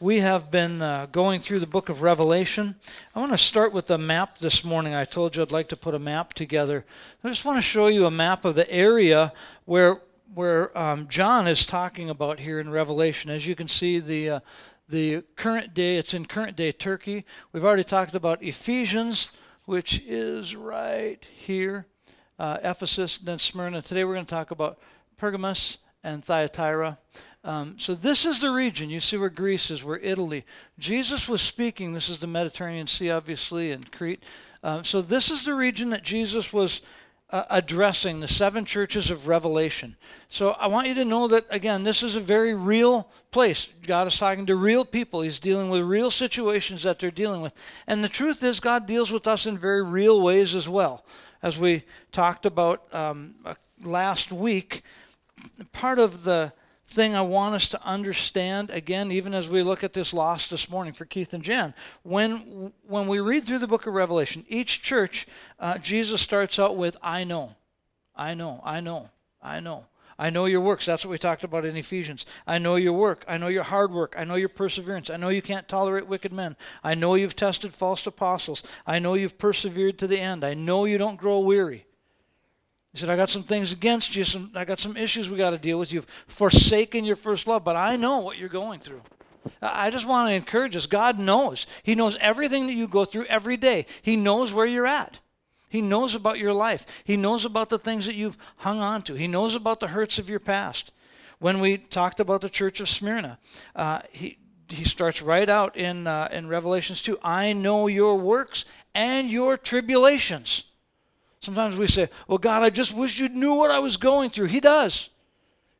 We have been uh, going through the book of Revelation. I want to start with a map this morning. I told you I'd like to put a map together. I just want to show you a map of the area where where um, John is talking about here in Revelation. As you can see, the uh, the current day it's in current day Turkey. We've already talked about Ephesians, which is right here, uh, Ephesus, then Smyrna. Today we're going to talk about Pergamos and Thyatira. Um, so this is the region. You see where Greece is, where Italy. Jesus was speaking. This is the Mediterranean Sea, obviously, and Crete. Um, so this is the region that Jesus was uh, addressing, the seven churches of Revelation. So I want you to know that, again, this is a very real place. God is talking to real people. He's dealing with real situations that they're dealing with. And the truth is, God deals with us in very real ways as well. As we talked about um, uh, last week, part of the thing I want us to understand again, even as we look at this loss this morning for Keith and Jan. When when we read through the book of Revelation, each church, uh, Jesus starts out with "I know, I know, I know, I know." I know your works. That's what we talked about in Ephesians. I know your work. I know your hard work. I know your perseverance. I know you can't tolerate wicked men. I know you've tested false apostles. I know you've persevered to the end. I know you don't grow weary. He said, I got some things against you. Some, I got some issues we got to deal with. You've forsaken your first love, but I know what you're going through. I just want to encourage us. God knows. He knows everything that you go through every day. He knows where you're at. He knows about your life. He knows about the things that you've hung on to. He knows about the hurts of your past. When we talked about the church of Smyrna, uh, he, he starts right out in, uh, in Revelations 2 I know your works and your tribulations. Sometimes we say, Well, God, I just wish you knew what I was going through. He does.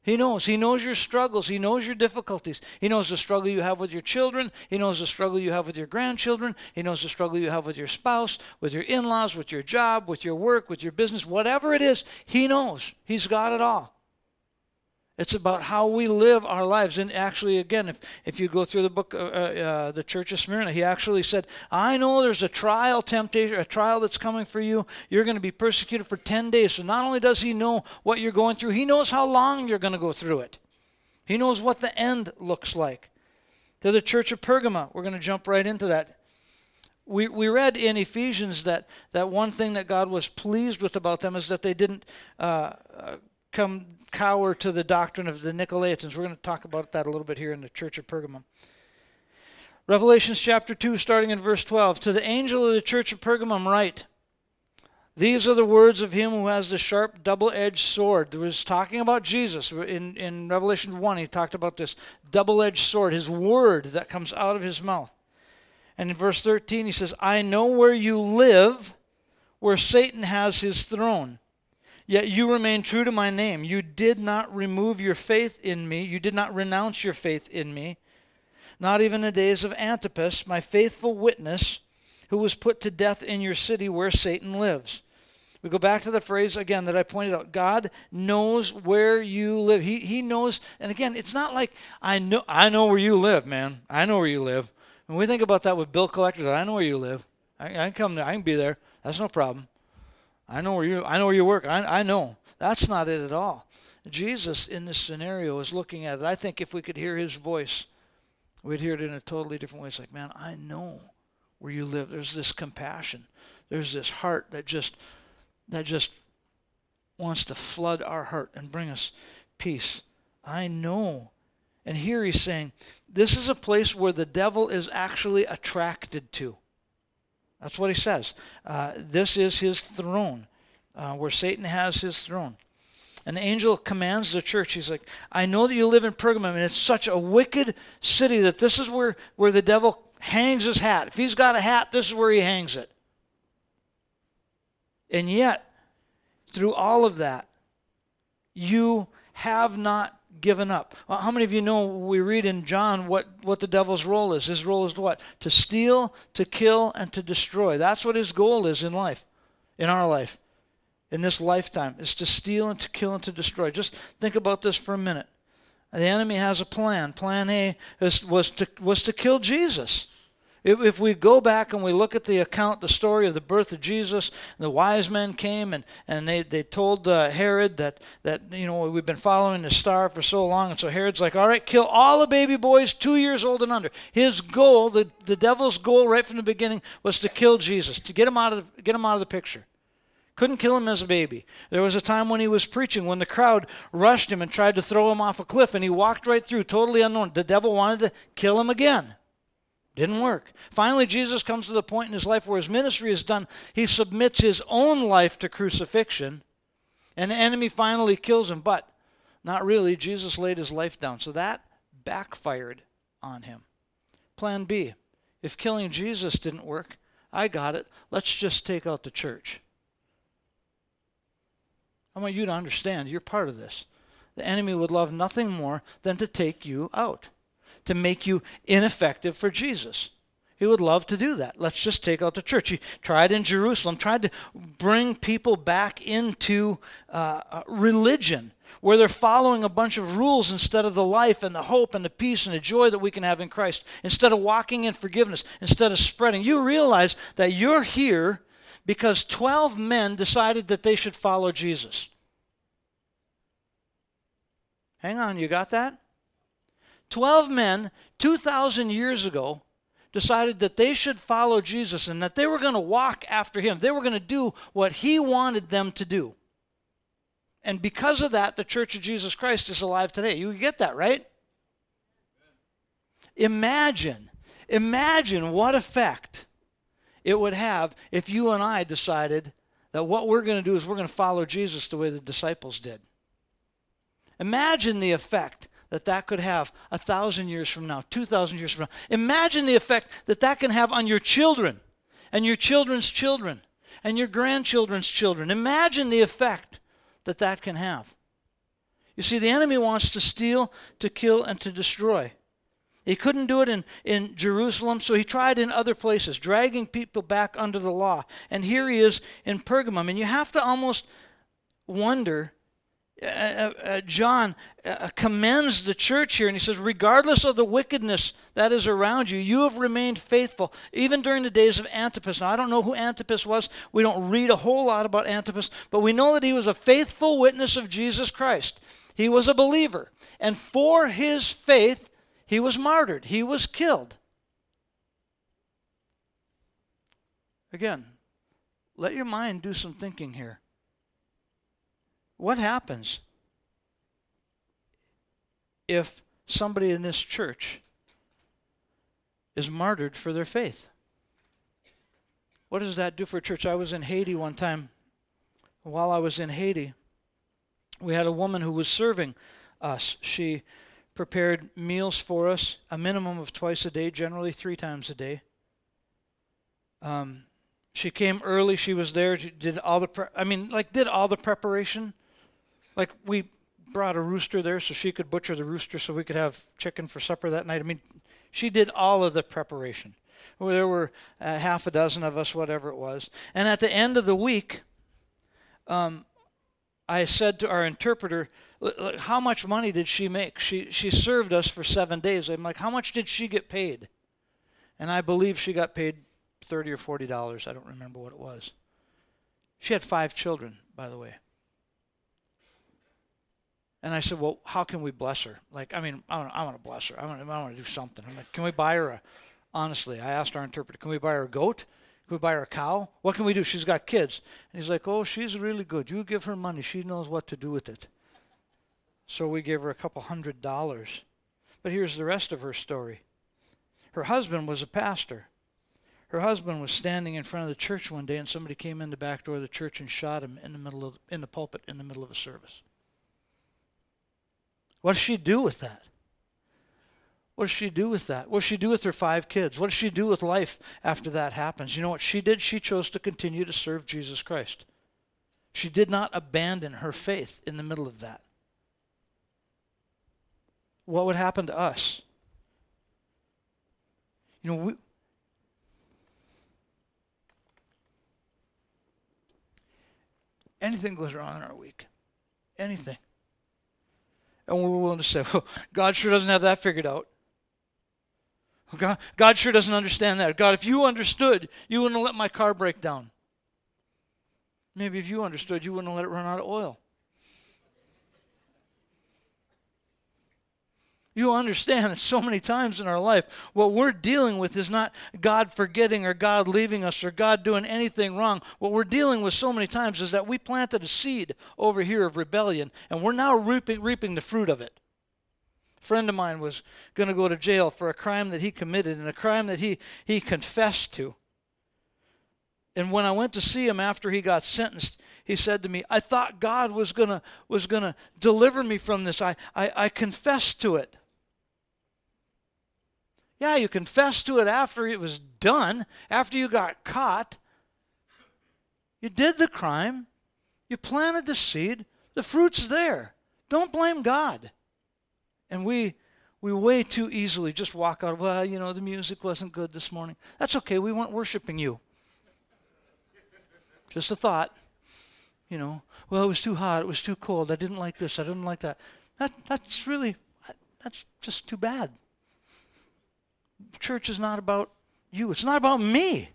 He knows. He knows your struggles. He knows your difficulties. He knows the struggle you have with your children. He knows the struggle you have with your grandchildren. He knows the struggle you have with your spouse, with your in laws, with your job, with your work, with your business. Whatever it is, He knows. He's got it all. It's about how we live our lives. And actually, again, if, if you go through the book, uh, uh, the Church of Smyrna, he actually said, I know there's a trial, temptation, a trial that's coming for you. You're going to be persecuted for 10 days. So not only does he know what you're going through, he knows how long you're going to go through it. He knows what the end looks like. To the Church of Pergama, we're going to jump right into that. We, we read in Ephesians that, that one thing that God was pleased with about them is that they didn't uh, uh come cower to the doctrine of the Nicolaitans. We're going to talk about that a little bit here in the Church of Pergamum. Revelations chapter 2, starting in verse 12. To the angel of the church of Pergamum, write These are the words of him who has the sharp, double edged sword. There was talking about Jesus. In, in Revelation 1, he talked about this double edged sword, his word that comes out of his mouth. And in verse 13, he says, I know where you live, where Satan has his throne Yet you remain true to my name. You did not remove your faith in me. You did not renounce your faith in me. Not even the days of Antipas, my faithful witness, who was put to death in your city where Satan lives. We go back to the phrase again that I pointed out. God knows where you live. He, he knows, and again, it's not like I know I know where you live, man. I know where you live. When we think about that with bill collectors, I know where you live. I, I can come there. I can be there. That's no problem. I know where you I know where you work. I, I know. That's not it at all. Jesus in this scenario is looking at it. I think if we could hear his voice, we'd hear it in a totally different way. It's like, man, I know where you live. There's this compassion. There's this heart that just that just wants to flood our heart and bring us peace. I know. And here he's saying, this is a place where the devil is actually attracted to. That's what he says. Uh, this is his throne, uh, where Satan has his throne. And the angel commands the church. He's like, I know that you live in Pergamum, and it's such a wicked city that this is where, where the devil hangs his hat. If he's got a hat, this is where he hangs it. And yet, through all of that, you have not given up. How many of you know we read in John what, what the devil's role is? His role is what? To steal, to kill, and to destroy. That's what his goal is in life, in our life, in this lifetime, is to steal and to kill and to destroy. Just think about this for a minute. The enemy has a plan. Plan A is, was, to, was to kill Jesus. If, if we go back and we look at the account, the story of the birth of Jesus, the wise men came and, and they, they told uh, Herod that, that, you know, we've been following the star for so long. And so Herod's like, all right, kill all the baby boys two years old and under. His goal, the, the devil's goal right from the beginning, was to kill Jesus, to get him out of the, get him out of the picture. Couldn't kill him as a baby. There was a time when he was preaching when the crowd rushed him and tried to throw him off a cliff, and he walked right through, totally unknown. The devil wanted to kill him again. Didn't work. Finally, Jesus comes to the point in his life where his ministry is done. He submits his own life to crucifixion, and the enemy finally kills him. But not really. Jesus laid his life down. So that backfired on him. Plan B if killing Jesus didn't work, I got it. Let's just take out the church. I want you to understand you're part of this. The enemy would love nothing more than to take you out, to make you ineffective for Jesus. He would love to do that. Let's just take out the church. He tried in Jerusalem, tried to bring people back into uh, uh religion where they're following a bunch of rules instead of the life and the hope and the peace and the joy that we can have in Christ, instead of walking in forgiveness, instead of spreading. You realize that you're here because 12 men decided that they should follow Jesus. Hang on, you got that? 12 men 2,000 years ago decided that they should follow Jesus and that they were going to walk after him. They were going to do what he wanted them to do. And because of that, the Church of Jesus Christ is alive today. You get that, right? Imagine, imagine what effect it would have if you and I decided that what we're going to do is we're going to follow Jesus the way the disciples did. Imagine the effect that that could have a thousand years from now, two thousand years from now. Imagine the effect that that can have on your children and your children's children and your grandchildren's children. Imagine the effect that that can have. You see, the enemy wants to steal, to kill, and to destroy. He couldn't do it in, in Jerusalem, so he tried in other places, dragging people back under the law. And here he is in Pergamum. And you have to almost wonder uh, uh, uh, John uh, commends the church here and he says, regardless of the wickedness that is around you, you have remained faithful, even during the days of Antipas. Now, I don't know who Antipas was. We don't read a whole lot about Antipas, but we know that he was a faithful witness of Jesus Christ. He was a believer. And for his faith, he was martyred, he was killed. Again, let your mind do some thinking here. What happens if somebody in this church is martyred for their faith? What does that do for a church? I was in Haiti one time. While I was in Haiti, we had a woman who was serving us. She prepared meals for us, a minimum of twice a day, generally three times a day. Um, she came early. She was there. She did all the. Pre- I mean, like, did all the preparation. Like, we brought a rooster there so she could butcher the rooster so we could have chicken for supper that night. I mean, she did all of the preparation. There were uh, half a dozen of us, whatever it was. And at the end of the week, um, I said to our interpreter, how much money did she make? She, she served us for seven days. I'm like, how much did she get paid? And I believe she got paid 30 or $40. I don't remember what it was. She had five children, by the way. And I said, well, how can we bless her? Like, I mean, I want, I want to bless her. I want, I want to do something. I'm like, can we buy her a, honestly, I asked our interpreter, can we buy her a goat? Can we buy her a cow? What can we do? She's got kids. And he's like, oh, she's really good. You give her money. She knows what to do with it. So we gave her a couple hundred dollars. But here's the rest of her story. Her husband was a pastor. Her husband was standing in front of the church one day, and somebody came in the back door of the church and shot him in the middle of in the pulpit in the middle of a service. What does she do with that? What does she do with that? What does she do with her five kids? What does she do with life after that happens? You know what she did? She chose to continue to serve Jesus Christ. She did not abandon her faith in the middle of that. What would happen to us? You know, we, anything goes wrong in our week. Anything and we're willing to say, well, God sure doesn't have that figured out. God, God sure doesn't understand that. God, if you understood, you wouldn't let my car break down. Maybe if you understood, you wouldn't let it run out of oil. You understand so many times in our life, what we're dealing with is not God forgetting or God leaving us or God doing anything wrong. What we're dealing with so many times is that we planted a seed over here of rebellion, and we're now reaping, reaping the fruit of it. A friend of mine was going to go to jail for a crime that he committed and a crime that he, he confessed to. And when I went to see him after he got sentenced, he said to me, I thought God was going to was gonna deliver me from this. I, I, I confessed to it. Yeah, you confessed to it after it was done, after you got caught. You did the crime, you planted the seed, the fruit's there. Don't blame God. And we we way too easily just walk out, well, you know, the music wasn't good this morning. That's okay, we weren't worshiping you. Just a thought. You know, well, it was too hot, it was too cold, I didn't like this, I didn't like that. that that's really, that's just too bad church is not about you, it's not about me.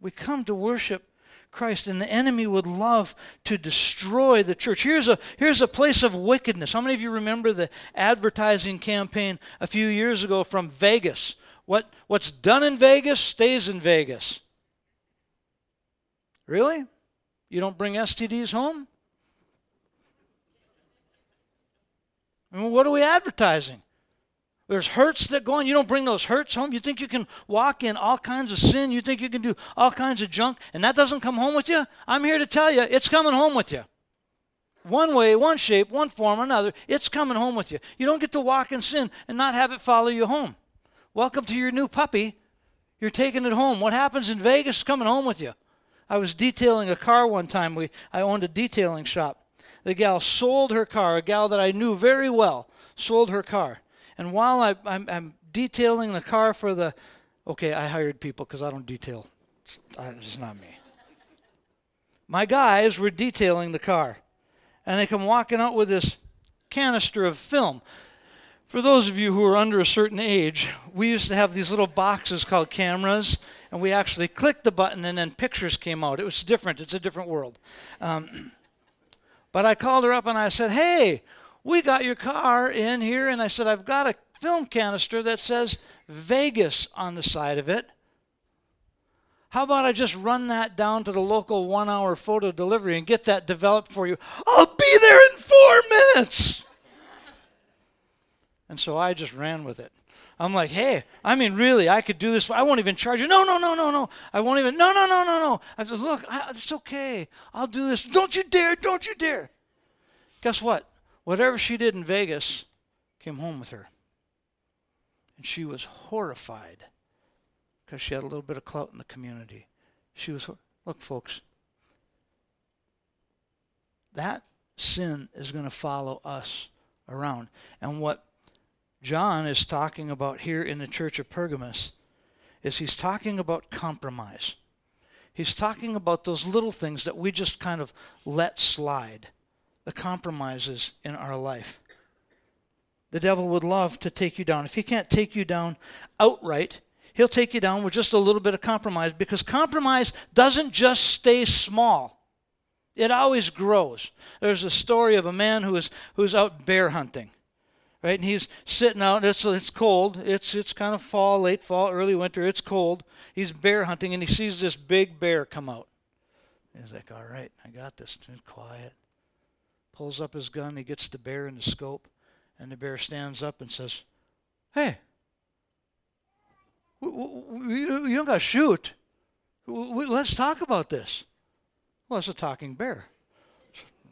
We come to worship Christ, and the enemy would love to destroy the church. Here's a, here's a place of wickedness. How many of you remember the advertising campaign a few years ago from Vegas? What, what's done in Vegas stays in Vegas. Really? You don't bring STDs home? I mean, what are we advertising? There's hurts that go on. You don't bring those hurts home. You think you can walk in all kinds of sin. You think you can do all kinds of junk, and that doesn't come home with you? I'm here to tell you, it's coming home with you. One way, one shape, one form, another. It's coming home with you. You don't get to walk in sin and not have it follow you home. Welcome to your new puppy. You're taking it home. What happens in Vegas is coming home with you. I was detailing a car one time. We, I owned a detailing shop. The gal sold her car, a gal that I knew very well, sold her car. And while I, I'm, I'm detailing the car for the, okay, I hired people because I don't detail. It's, it's not me. My guys were detailing the car, and they come walking out with this canister of film. For those of you who are under a certain age, we used to have these little boxes called cameras, and we actually clicked the button and then pictures came out. It was different, it's a different world. Um, but I called her up and I said, Hey, we got your car in here, and I said, I've got a film canister that says Vegas on the side of it. How about I just run that down to the local one hour photo delivery and get that developed for you? I'll be there in four minutes. and so I just ran with it. I'm like, hey, I mean, really, I could do this. I won't even charge you. No, no, no, no, no. I won't even. No, no, no, no, no. I said, look, I, it's okay. I'll do this. Don't you dare. Don't you dare. Guess what? Whatever she did in Vegas came home with her. And she was horrified because she had a little bit of clout in the community. She was, look, folks, that sin is going to follow us around. And what John is talking about here in the church of Pergamos is he's talking about compromise. He's talking about those little things that we just kind of let slide the compromises in our life. The devil would love to take you down. If he can't take you down outright, he'll take you down with just a little bit of compromise because compromise doesn't just stay small. It always grows. There's a story of a man who is who's out bear hunting. Right? And he's sitting out, it's it's cold. It's it's kind of fall, late fall, early winter, it's cold. He's bear hunting and he sees this big bear come out. He's like, All right, I got this. Quiet pulls up his gun, he gets the bear in the scope, and the bear stands up and says, Hey, you don't got to shoot. Let's talk about this. Well, it's a talking bear.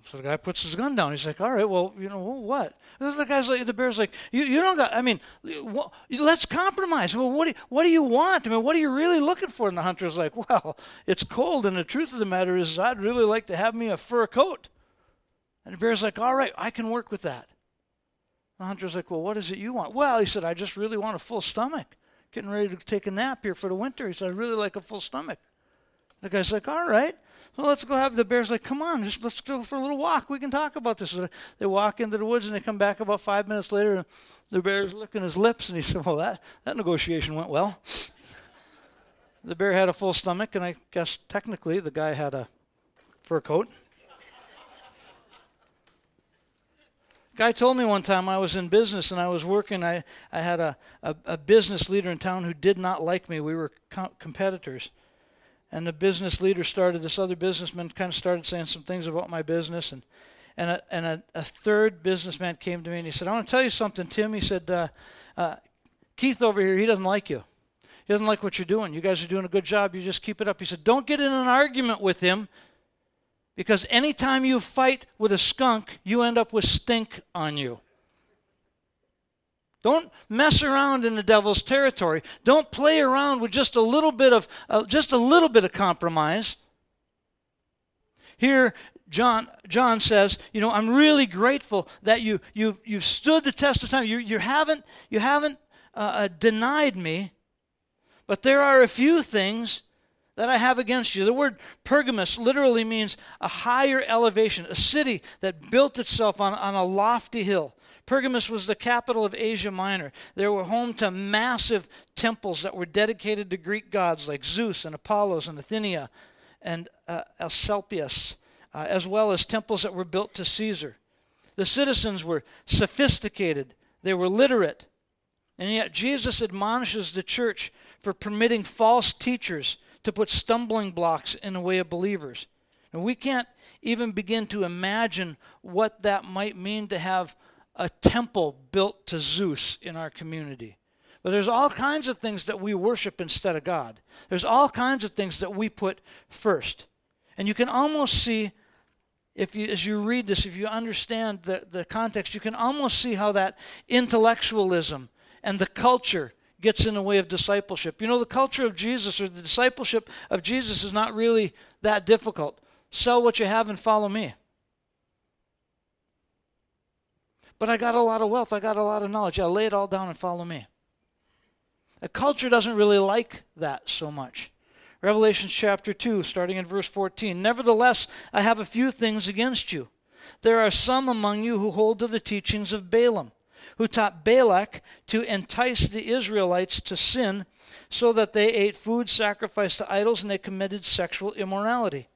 So the guy puts his gun down. He's like, "All right, well, you know what?" the guy's like, the bear's like, "You, you don't got. I mean, let's compromise. Well, what do you, what do you want? I mean, what are you really looking for?" And the hunter's like, "Well, it's cold, and the truth of the matter is, I'd really like to have me a fur coat." And the bear's like, all right, I can work with that. The hunter's like, well, what is it you want? Well, he said, I just really want a full stomach. Getting ready to take a nap here for the winter. He said, I really like a full stomach. The guy's like, all right. So let's go have the bear's like, come on, just let's go for a little walk. We can talk about this. So they walk into the woods and they come back about five minutes later and the bear's licking his lips and he said, Well that, that negotiation went well. the bear had a full stomach and I guess technically the guy had a fur coat. Guy told me one time I was in business and I was working. I, I had a, a, a business leader in town who did not like me. We were co- competitors. And the business leader started, this other businessman kind of started saying some things about my business. And, and, a, and a, a third businessman came to me and he said, I want to tell you something, Tim. He said, uh, uh, Keith over here, he doesn't like you. He doesn't like what you're doing. You guys are doing a good job. You just keep it up. He said, Don't get in an argument with him because anytime you fight with a skunk, you end up with stink on you. Don't mess around in the devil's territory. Don't play around with just a little bit of uh, just a little bit of compromise. Here, John John says, you know, I'm really grateful that you you you've stood the test of time. You you haven't you haven't uh, uh denied me, but there are a few things that I have against you. The word Pergamus literally means a higher elevation, a city that built itself on, on a lofty hill. Pergamus was the capital of Asia Minor. They were home to massive temples that were dedicated to Greek gods like Zeus and Apollos and Athena and uh, Asclepius, uh, as well as temples that were built to Caesar. The citizens were sophisticated, they were literate, and yet Jesus admonishes the church for permitting false teachers to put stumbling blocks in the way of believers. And we can't even begin to imagine what that might mean to have a temple built to Zeus in our community. But there's all kinds of things that we worship instead of God. There's all kinds of things that we put first. And you can almost see, if you, as you read this, if you understand the, the context, you can almost see how that intellectualism and the culture gets in the way of discipleship. You know, the culture of Jesus or the discipleship of Jesus is not really that difficult. Sell what you have and follow me. But I got a lot of wealth, I got a lot of knowledge. Yeah, lay it all down and follow me. A culture doesn't really like that so much. Revelation chapter 2, starting in verse 14. Nevertheless, I have a few things against you. There are some among you who hold to the teachings of Balaam who taught Balak to entice the Israelites to sin so that they ate food sacrificed to idols and they committed sexual immorality.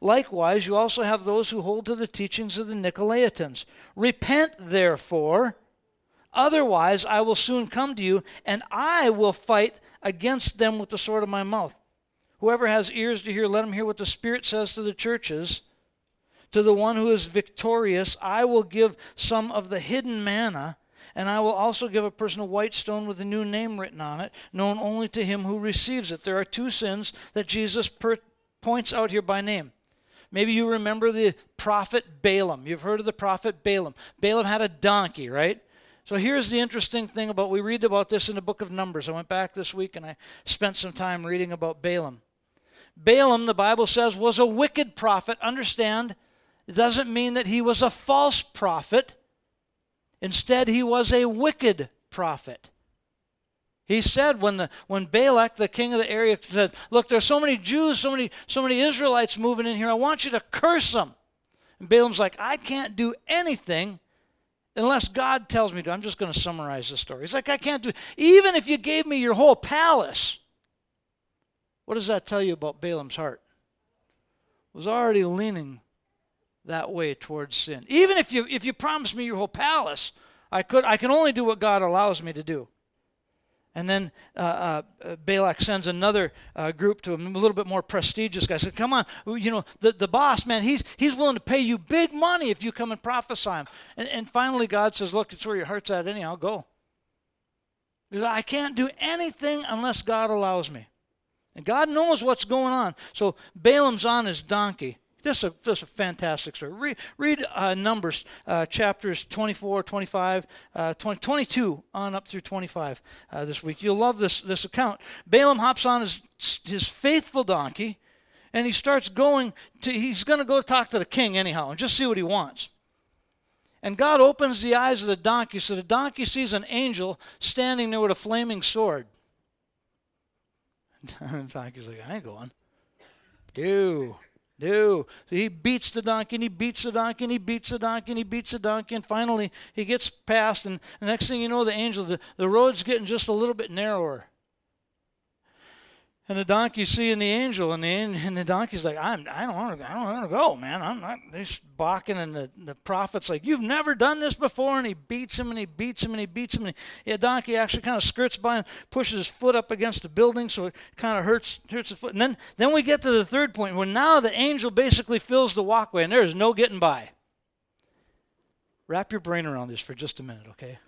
Likewise, you also have those who hold to the teachings of the Nicolaitans. Repent, therefore, otherwise I will soon come to you, and I will fight against them with the sword of my mouth. Whoever has ears to hear, let him hear what the Spirit says to the churches. To the one who is victorious, I will give some of the hidden manna and I will also give a person a white stone with a new name written on it, known only to him who receives it. There are two sins that Jesus per- points out here by name. Maybe you remember the prophet Balaam. You've heard of the prophet Balaam. Balaam had a donkey, right? So here's the interesting thing about we read about this in the book of Numbers. I went back this week and I spent some time reading about Balaam. Balaam, the Bible says, was a wicked prophet. Understand, it doesn't mean that he was a false prophet. Instead, he was a wicked prophet. He said when the when Balak, the king of the area, said, "Look, there's so many Jews, so many so many Israelites moving in here. I want you to curse them." And Balaam's like, "I can't do anything unless God tells me to." I'm just going to summarize the story. He's like, "I can't do even if you gave me your whole palace." What does that tell you about Balaam's heart? It was already leaning that way towards sin. Even if you if you promise me your whole palace, I could I can only do what God allows me to do. And then uh, uh, Balak sends another uh, group to him, a little bit more prestigious guy. Said, "Come on, you know the, the boss man. He's he's willing to pay you big money if you come and prophesy him." And, and finally, God says, "Look, it's where your heart's at. Anyhow, go." I can't do anything unless God allows me, and God knows what's going on. So Balaam's on his donkey, this is a, this is a fantastic story. Read, read uh, Numbers uh, chapters 24, 25, uh, 20, 22 on up through 25 uh, this week. You'll love this, this account. Balaam hops on his, his faithful donkey and he starts going to, he's going to go talk to the king anyhow and just see what he wants. And God opens the eyes of the donkey so the donkey sees an angel standing there with a flaming sword. the donkey's like, I ain't going. Ew. No. So he beats the donkey and he beats the donkey and he beats the donkey and he beats the donkey and finally he gets past and the next thing you know the angel the, the road's getting just a little bit narrower. And the donkey's seeing the angel, and the and the donkey's like, I'm, I don't want to, go, man. I'm not. He's balking, and the, the prophet's like, You've never done this before, and he beats him, and he beats him, and he beats him, and the donkey actually kind of skirts by him, pushes his foot up against the building, so it kind of hurts hurts his foot. And then then we get to the third point, where now the angel basically fills the walkway, and there is no getting by. Wrap your brain around this for just a minute, okay?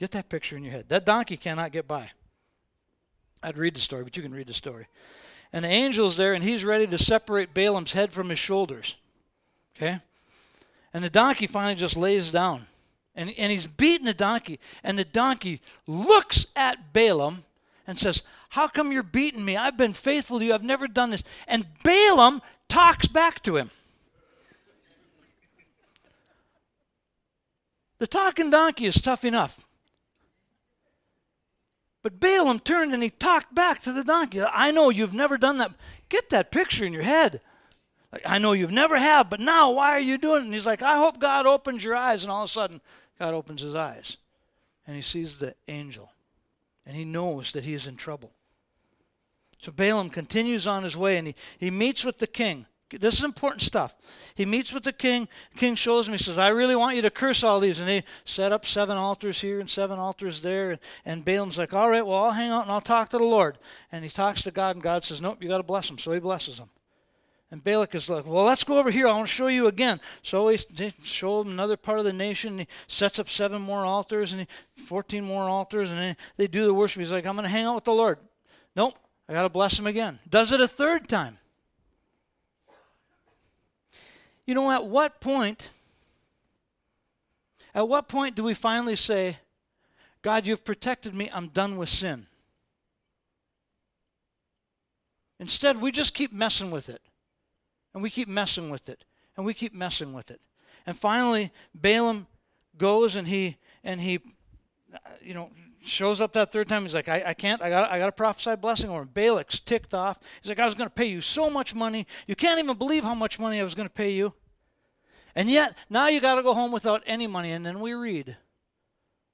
Get that picture in your head. That donkey cannot get by. I'd read the story, but you can read the story. And the angel's there, and he's ready to separate Balaam's head from his shoulders. Okay? And the donkey finally just lays down. And, and he's beating the donkey. And the donkey looks at Balaam and says, How come you're beating me? I've been faithful to you. I've never done this. And Balaam talks back to him. The talking donkey is tough enough. But Balaam turned and he talked back to the donkey. I know you've never done that. Get that picture in your head. Like, I know you've never have, but now why are you doing it? And he's like, I hope God opens your eyes. And all of a sudden, God opens his eyes. And he sees the angel. And he knows that he is in trouble. So Balaam continues on his way and he, he meets with the king. This is important stuff. He meets with the king. King shows him. He says, I really want you to curse all these. And they set up seven altars here and seven altars there. And, Balaam's like, All right, well, I'll hang out and I'll talk to the Lord. And he talks to God, and God says, Nope, you got to bless him. So he blesses him. And Balak is like, Well, let's go over here. I want to show you again. So he, they show him another part of the nation. he sets up seven more altars and he, 14 more altars. And they, they do the worship. He's like, I'm going to hang out with the Lord. Nope, I got to bless him again. Does it a third time. You know, at what point, at what point do we finally say, God, you've protected me, I'm done with sin? Instead, we just keep messing with it. And we keep messing with it. And we keep messing with it. And finally, Balaam goes and he and he uh, you know shows up that third time. He's like, I, I can't, I got I gotta prophesy blessing over him. Balak's ticked off. He's like, I was gonna pay you so much money. You can't even believe how much money I was gonna pay you. And yet, now you got to go home without any money. And then we read.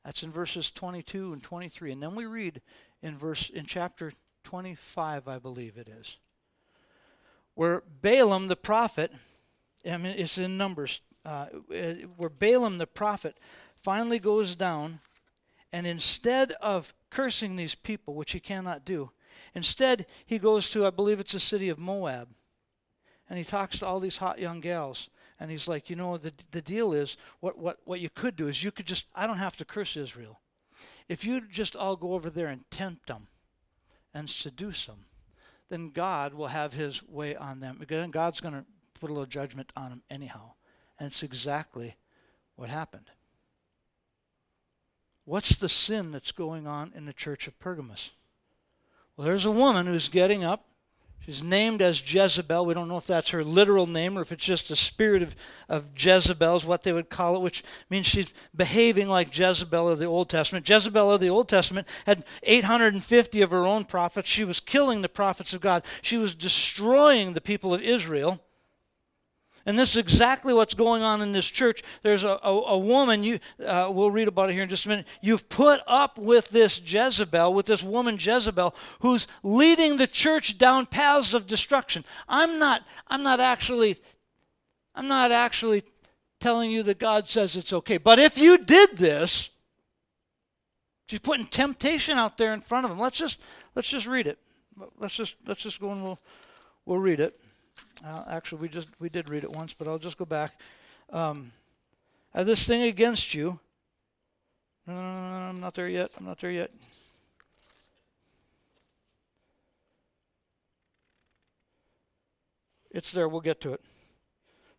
That's in verses 22 and 23. And then we read in verse in chapter 25, I believe it is, where Balaam the prophet, I mean, it's in Numbers, uh, where Balaam the prophet finally goes down, and instead of cursing these people, which he cannot do, instead he goes to, I believe it's the city of Moab, and he talks to all these hot young gals and he's like, you know, the, the deal is, what, what, what you could do is you could just, I don't have to curse Israel. If you just all go over there and tempt them and seduce them, then God will have his way on them. Again, God's going to put a little judgment on them anyhow. And it's exactly what happened. What's the sin that's going on in the church of Pergamos? Well, there's a woman who's getting up She's named as Jezebel. We don't know if that's her literal name or if it's just a spirit of, of Jezebel, is what they would call it, which means she's behaving like Jezebel of the Old Testament. Jezebel of the Old Testament had 850 of her own prophets. She was killing the prophets of God, she was destroying the people of Israel. And this is exactly what's going on in this church. There's a, a, a woman, you, uh, we'll read about it here in just a minute. You've put up with this Jezebel, with this woman Jezebel, who's leading the church down paths of destruction. I'm not, I'm not actually, I'm not actually telling you that God says it's okay. But if you did this, she's putting temptation out there in front of them. Let's just, let's just read it. Let's just, let's just go and we'll, we'll read it. Uh, actually, we just we did read it once, but I'll just go back. Um, I have this thing against you. No, no, no, no, I'm not there yet. I'm not there yet. It's there. We'll get to it.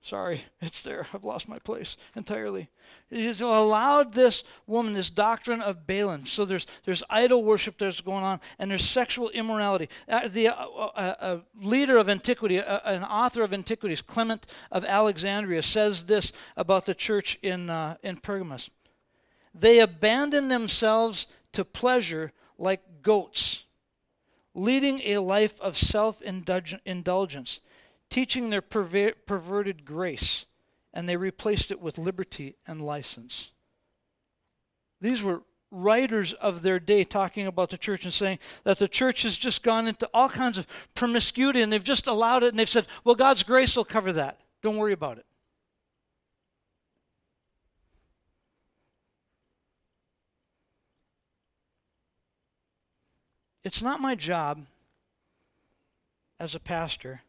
Sorry, it's there. I've lost my place entirely. He's allowed this woman this doctrine of Balaam. So there's there's idol worship that's going on, and there's sexual immorality. Uh, the uh, uh, uh leader of antiquity, uh, an author of antiquities, Clement of Alexandria, says this about the church in uh, in Pergamos. They abandon themselves to pleasure like goats, leading a life of self indulgence teaching their perver- perverted grace, and they replaced it with liberty and license. These were writers of their day talking about the church and saying that the church has just gone into all kinds of promiscuity and they've just allowed it and they've said, well, God's grace will cover that. Don't worry about it. It's not my job as a pastor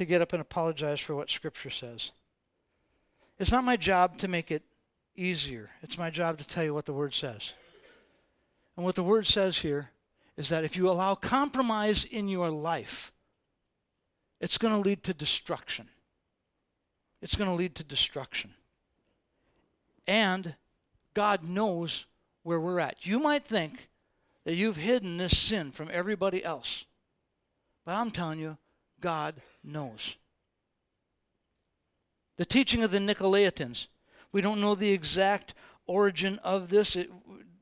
to get up and apologize for what Scripture says. It's not my job to make it easier. It's my job to tell you what the Word says. And what the Word says here is that if you allow compromise in your life, it's going to lead to destruction. It's going to lead to destruction. And God knows where we're at. You might think that you've hidden this sin from everybody else. But I'm telling you, God knows. The teaching of the Nicolaitans, we don't know the exact origin of this. It,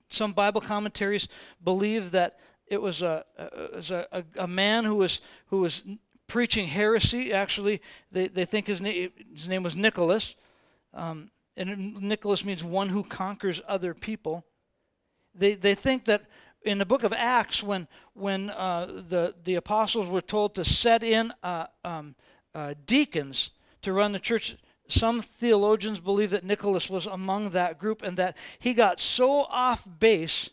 some Bible commentaries believe that it was a, a, a, a man who was, who was preaching heresy. Actually, they, they think his, na- his name was Nicholas. Um, and Nicholas means one who conquers other people. They, they think that in the book of Acts, when when uh, the the apostles were told to set in uh, um, uh, deacons to run the church, some theologians believe that Nicholas was among that group, and that he got so off base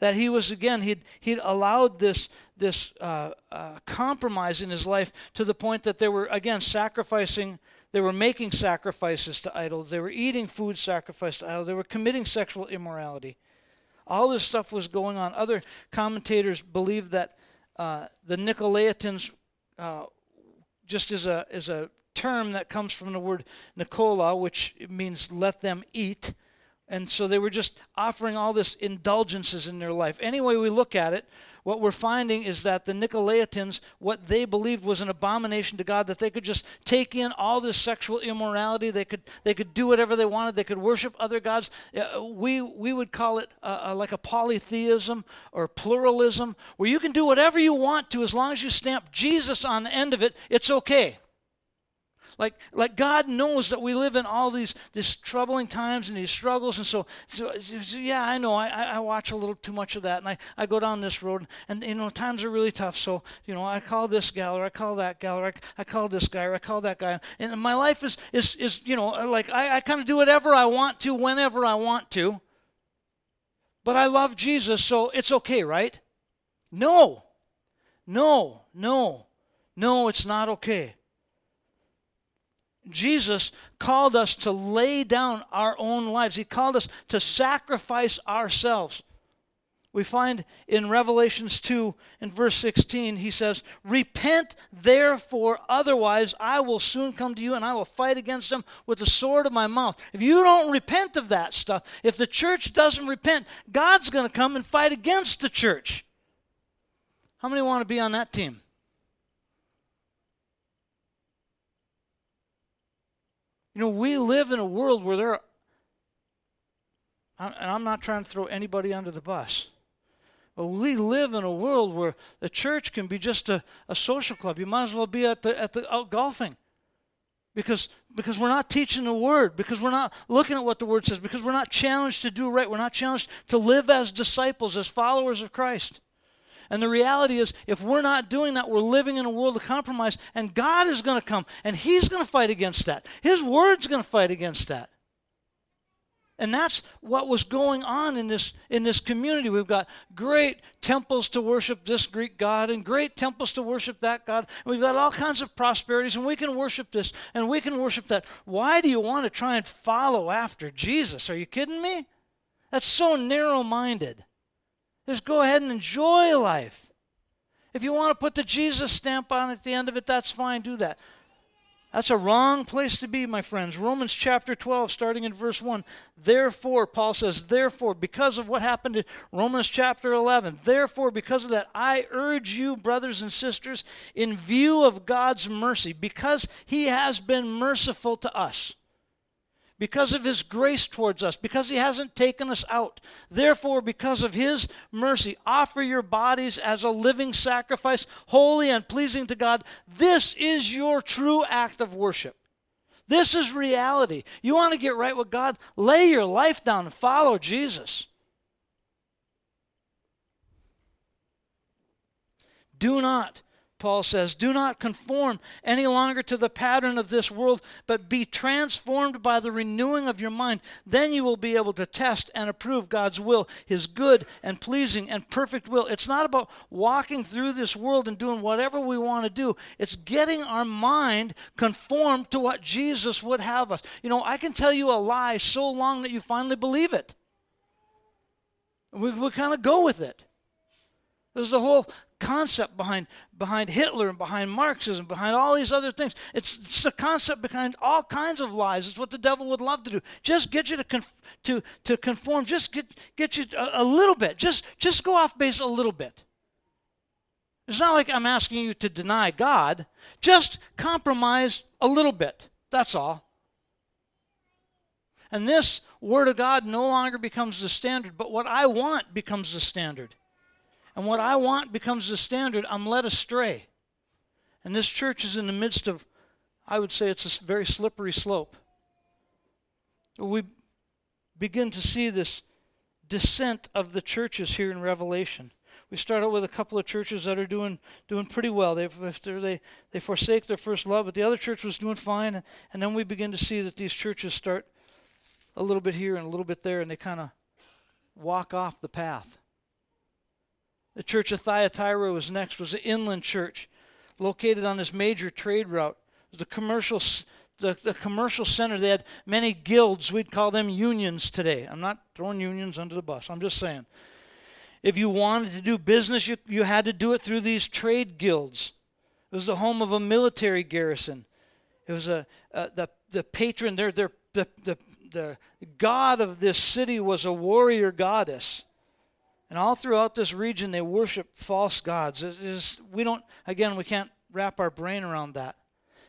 that he was again he'd he'd allowed this this uh, uh, compromise in his life to the point that they were again sacrificing. They were making sacrifices to idols. They were eating food sacrificed to idols. They were committing sexual immorality. All this stuff was going on. Other commentators believe that uh, the Nicolaitans, uh, just as a, as a term that comes from the word Nicola, which means let them eat. And so they were just offering all this indulgences in their life. Anyway, we look at it, what we're finding is that the Nicolaitans, what they believed was an abomination to God, that they could just take in all this sexual immorality, they could they could do whatever they wanted, they could worship other gods. Uh, we we would call it uh, uh, like a polytheism or pluralism, where you can do whatever you want to as long as you stamp Jesus on the end of it. It's okay. Like, like God knows that we live in all these, these troubling times and these struggles. And so, so, so yeah, I know. I, I watch a little too much of that. And I, I go down this road. And, you know, times are really tough. So, you know, I call this gal or I call that gal or I, I call this guy or I call that guy. And my life is, is, is you know, like I, I kind of do whatever I want to whenever I want to. But I love Jesus, so it's okay, right? No. No, no, no, it's not okay. Jesus called us to lay down our own lives. He called us to sacrifice ourselves. We find in Revelations 2 in verse 16, he says, Repent therefore, otherwise I will soon come to you and I will fight against them with the sword of my mouth. If you don't repent of that stuff, if the church doesn't repent, God's going to come and fight against the church. How many want to be on that team? You know, we live in a world where there are, and I'm not trying to throw anybody under the bus, but we live in a world where the church can be just a, a social club. You might as well be at the, at the out golfing because, because we're not teaching the word, because we're not looking at what the word says, because we're not challenged to do right. We're not challenged to live as disciples, as followers of Christ. And the reality is, if we're not doing that, we're living in a world of compromise, and God is going to come, and He's going to fight against that. His Word's going to fight against that. And that's what was going on in this, in this community. We've got great temples to worship this Greek God and great temples to worship that God. And we've got all kinds of prosperities, and we can worship this and we can worship that. Why do you want to try and follow after Jesus? Are you kidding me? That's so narrow minded. Just go ahead and enjoy life. If you want to put the Jesus stamp on at the end of it, that's fine, do that. That's a wrong place to be, my friends. Romans chapter 12, starting in verse 1. Therefore, Paul says, therefore, because of what happened in Romans chapter 11, therefore, because of that, I urge you, brothers and sisters, in view of God's mercy, because he has been merciful to us because of his grace towards us, because he hasn't taken us out. Therefore, because of his mercy, offer your bodies as a living sacrifice, holy and pleasing to God. This is your true act of worship. This is reality. You want to get right with God? Lay your life down and follow Jesus. Do not Paul says, Do not conform any longer to the pattern of this world, but be transformed by the renewing of your mind. Then you will be able to test and approve God's will, his good and pleasing and perfect will. It's not about walking through this world and doing whatever we want to do, it's getting our mind conformed to what Jesus would have us. You know, I can tell you a lie so long that you finally believe it. We, we kind of go with it. There's the whole concept behind, behind Hitler and behind Marxism, behind all these other things. It's, it's the concept behind all kinds of lies. It's what the devil would love to do. Just get you to, conf, to, to conform. Just get, get you a, a little bit. Just, just go off base a little bit. It's not like I'm asking you to deny God. Just compromise a little bit. That's all. And this Word of God no longer becomes the standard, but what I want becomes the standard and what I want becomes the standard, I'm led astray. And this church is in the midst of, I would say it's a very slippery slope. We begin to see this descent of the churches here in Revelation. We start out with a couple of churches that are doing doing pretty well. They they they forsake their first love, but the other church was doing fine, and then we begin to see that these churches start a little bit here and a little bit there, and they kind of walk off the path. The church of Thyatira was next, was an inland church located on this major trade route. The commercial, the, the commercial center, they had many guilds. We'd call them unions today. I'm not throwing unions under the bus. I'm just saying. If you wanted to do business, you, you had to do it through these trade guilds. It was the home of a military garrison. It was a, a the, the patron, their, their, the, the, the god of this city was a warrior goddess. And all throughout this region, they worship false gods. It is, we don't, again, we can't wrap our brain around that.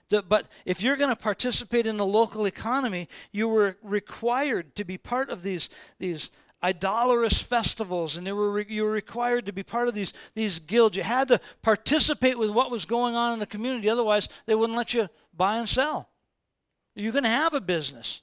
But if you're going to participate in the local economy, you were required to be part of these, these idolatrous festivals, and were you were required to be part of these, these guilds. You had to participate with what was going on in the community, otherwise, they wouldn't let you buy and sell. You're going to have a business.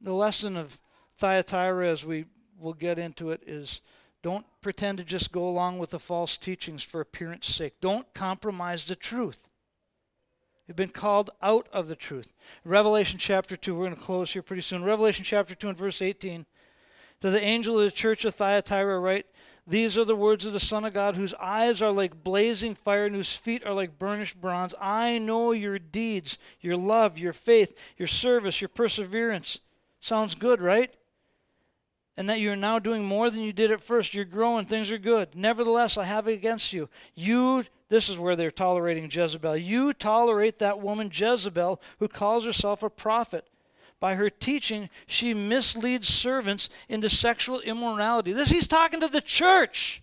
The lesson of Thyatira, as we will get into it, is don't pretend to just go along with the false teachings for appearance sake. Don't compromise the truth. You've been called out of the truth. Revelation chapter 2, we're going to close here pretty soon. Revelation chapter 2 and verse 18. To the angel of the church of Thyatira write, These are the words of the Son of God, whose eyes are like blazing fire and whose feet are like burnished bronze. I know your deeds, your love, your faith, your service, your perseverance. Sounds good, right? And that you're now doing more than you did at first. You're growing, things are good. Nevertheless, I have it against you. You, this is where they're tolerating Jezebel. You tolerate that woman Jezebel who calls herself a prophet. By her teaching, she misleads servants into sexual immorality. This he's talking to the church.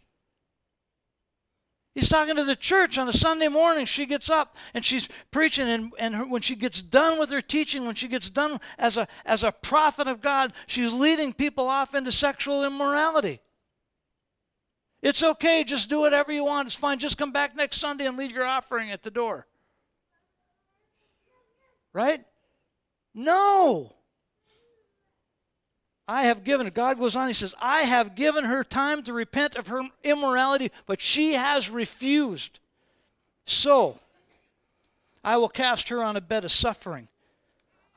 He's talking to the church on a Sunday morning. She gets up and she's preaching, and, and her, when she gets done with her teaching, when she gets done as a, as a prophet of God, she's leading people off into sexual immorality. It's okay, just do whatever you want. It's fine. Just come back next Sunday and leave your offering at the door. Right? No. I have given, God goes on, he says, I have given her time to repent of her immorality, but she has refused. So, I will cast her on a bed of suffering.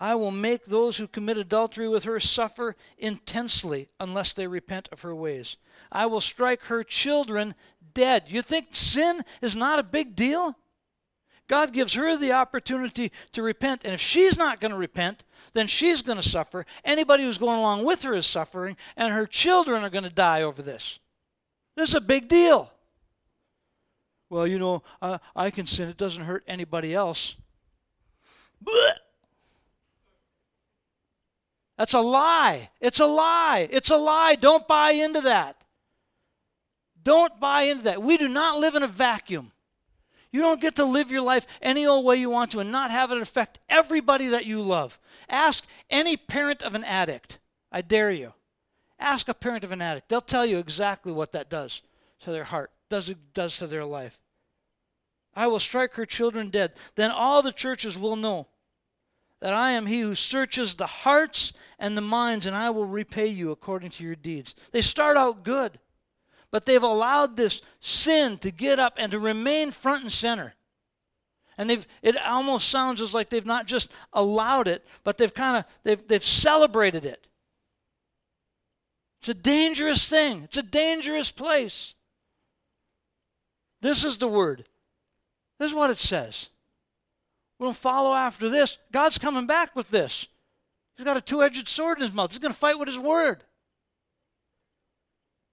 I will make those who commit adultery with her suffer intensely unless they repent of her ways. I will strike her children dead. You think sin is not a big deal? God gives her the opportunity to repent. And if she's not going to repent, then she's going to suffer. Anybody who's going along with her is suffering, and her children are going to die over this. This is a big deal. Well, you know, uh, I can sin, it doesn't hurt anybody else. Blech! That's a lie. It's a lie. It's a lie. Don't buy into that. Don't buy into that. We do not live in a vacuum. You don't get to live your life any old way you want to and not have it affect everybody that you love. Ask any parent of an addict. I dare you. Ask a parent of an addict. They'll tell you exactly what that does to their heart, does it does to their life. I will strike her children dead. Then all the churches will know that I am he who searches the hearts and the minds, and I will repay you according to your deeds. They start out good, but they've allowed this sin to get up and to remain front and center. And they've it almost sounds as like they've not just allowed it, but they've kind of they've they've celebrated it. It's a dangerous thing. It's a dangerous place. This is the word. This is what it says we don't follow after this, God's coming back with this. He's got a two edged sword in his mouth. He's going to fight with his word.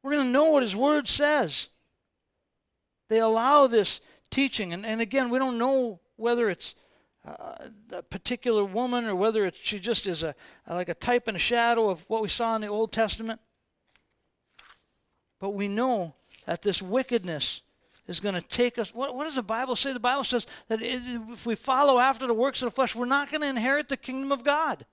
We're going to know what his word says. They allow this teaching. And, and again, we don't know whether it's uh, a particular woman or whether it's, she just is a, like a type and a shadow of what we saw in the Old Testament. But we know that this wickedness is going to take us. What, what, does the Bible say? The Bible says that if we follow after the works of the flesh, we're not going to inherit the kingdom of God.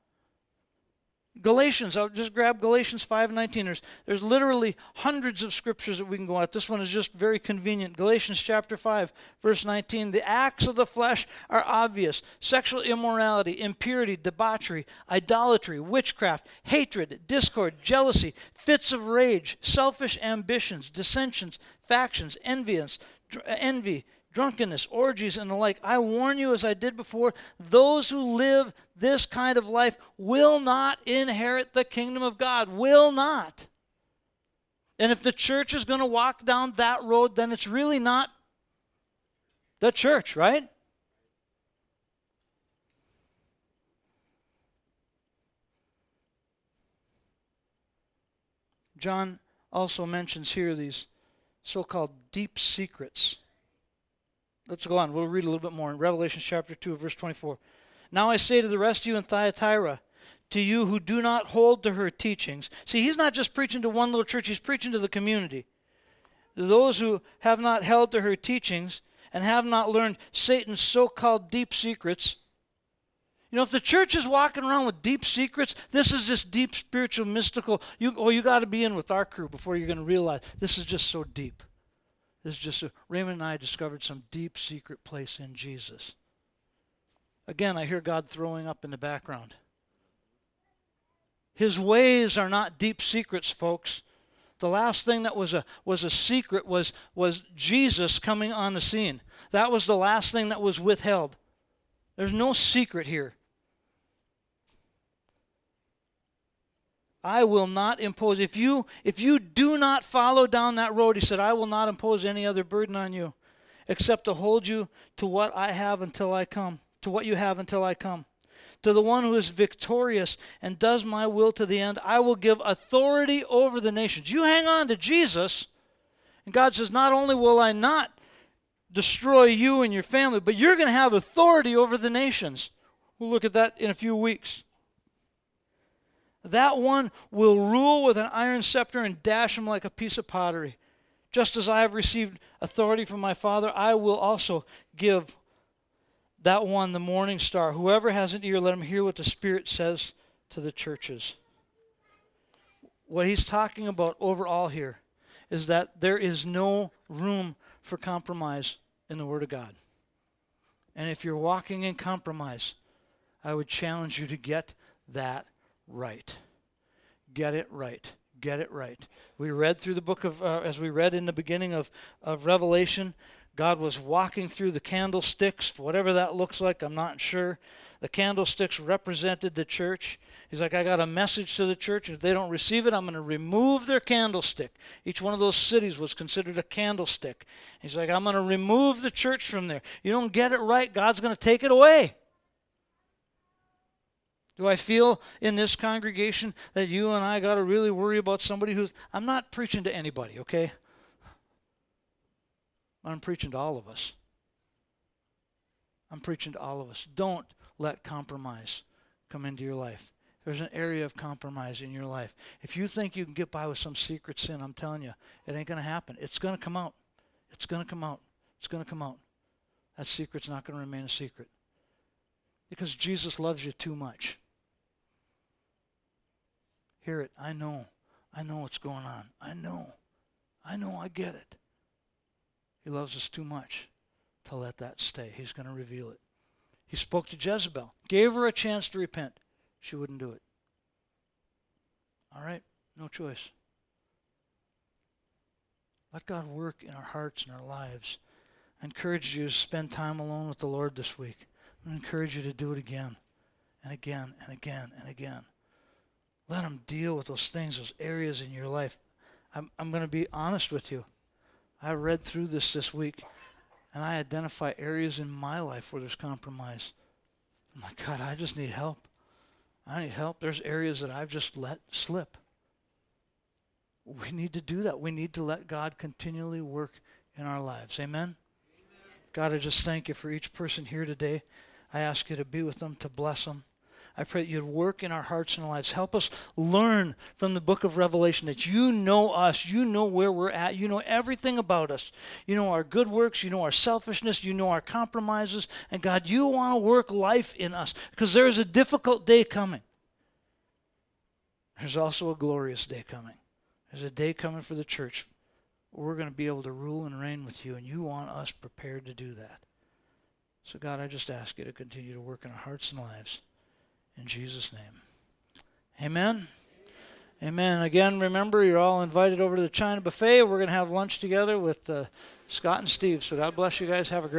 Galatians, I'll just grab Galatians 5:19. There's, there's literally hundreds of scriptures that we can go at. This one is just very convenient. Galatians chapter 5, verse 19. The acts of the flesh are obvious: sexual immorality, impurity, debauchery, idolatry, witchcraft, hatred, discord, jealousy, fits of rage, selfish ambitions, dissensions, factions, envious, envy, drunkenness, orgies, and the like. I warn you, as I did before, those who live this kind of life will not inherit the kingdom of God. Will not. And if the church is going to walk down that road, then it's really not the church, right? John also mentions here these so called deep secrets. Let's go on. We'll read a little bit more in Revelation chapter 2, verse 24. Now I say to the rest of you in Thyatira, to you who do not hold to her teachings. See, he's not just preaching to one little church, he's preaching to the community. Those who have not held to her teachings and have not learned Satan's so called deep secrets, you know, if the church is walking around with deep secrets, this is just deep spiritual, mystical. You, oh, you got to be in with our crew before you're going to realize this is just so deep. This is just a, Raymond and I discovered some deep secret place in Jesus. Again, I hear God throwing up in the background. His ways are not deep secrets, folks. The last thing that was a was a secret was was Jesus coming on the scene. That was the last thing that was withheld. There's no secret here. I will not impose. If you if you do not follow down that road, he said, I will not impose any other burden on you except to hold you to what I have until I come, to what you have until I come. To the one who is victorious and does my will to the end, I will give authority over the nations. You hang on to Jesus, and God says, Not only will I not destroy you and your family, but you're going to have authority over the nations. We'll look at that in a few weeks. That one will rule with an iron scepter and dash him like a piece of pottery. Just as I have received authority from my Father, I will also give that one the morning star. Whoever has an ear, let him hear what the Spirit says to the churches. What he's talking about overall here is that there is no room for compromise in the Word of God. And if you're walking in compromise, I would challenge you to get that right. Get it right. Get it right. We read through the book of, uh, as we read in the beginning of, of Revelation, God was walking through the candlesticks, whatever that looks like, I'm not sure. The candlesticks represented the church. He's like, I got a message to the church. If they don't receive it, I'm going to remove their candlestick. Each one of those cities was considered a candlestick. He's like, I'm going to remove the church from there. You don't get it right, God's going to take it away. Do I feel in this congregation that you and I got to really worry about somebody who's. I'm not preaching to anybody, okay? I'm preaching to all of us. I'm preaching to all of us. Don't let compromise come into your life. There's an area of compromise in your life. If you think you can get by with some secret sin, I'm telling you, it ain't going to happen. It's going to come out. It's going to come out. It's going to come out. that secret's not going to remain a secret. Because Jesus loves you too much. Hear it. I know. I know what's going on. I know. I know. I get it. He loves us too much to let that stay. He's going to reveal it. He spoke to Jezebel, gave her a chance to repent. She wouldn't do it. All right? No choice. Let God work in our hearts and our lives. I encourage you to spend time alone with the Lord this week. I encourage you to do it again and again and again and again. Let Him deal with those things, those areas in your life. I'm, I'm going to be honest with you. I read through this this week, and I identify areas in my life where there's compromise. I'm like, God, I just need help. I need help. There's areas that I've just let slip. We need to do that. We need to let God continually work in our lives. Amen? Amen? God, I just thank you for each person here today. I ask you to be with them, to bless them. I pray that you'd work in our hearts and lives. Help us learn from the book of Revelation that you know us. You know where we're at. You know everything about us. You know our good works. You know our selfishness. You know our compromises. And God, you want to work life in us because there is a difficult day coming. There's also a glorious day coming. There's a day coming for the church we're going to be able to rule and reign with you, and you want us prepared to do that. So, God, I just ask you to continue to work in our hearts and lives. In Jesus' name. Amen. Amen. Again, remember, you're all invited over to the China Buffet. We're going to have lunch together with uh, Scott and Steve. So God bless you guys. Have a great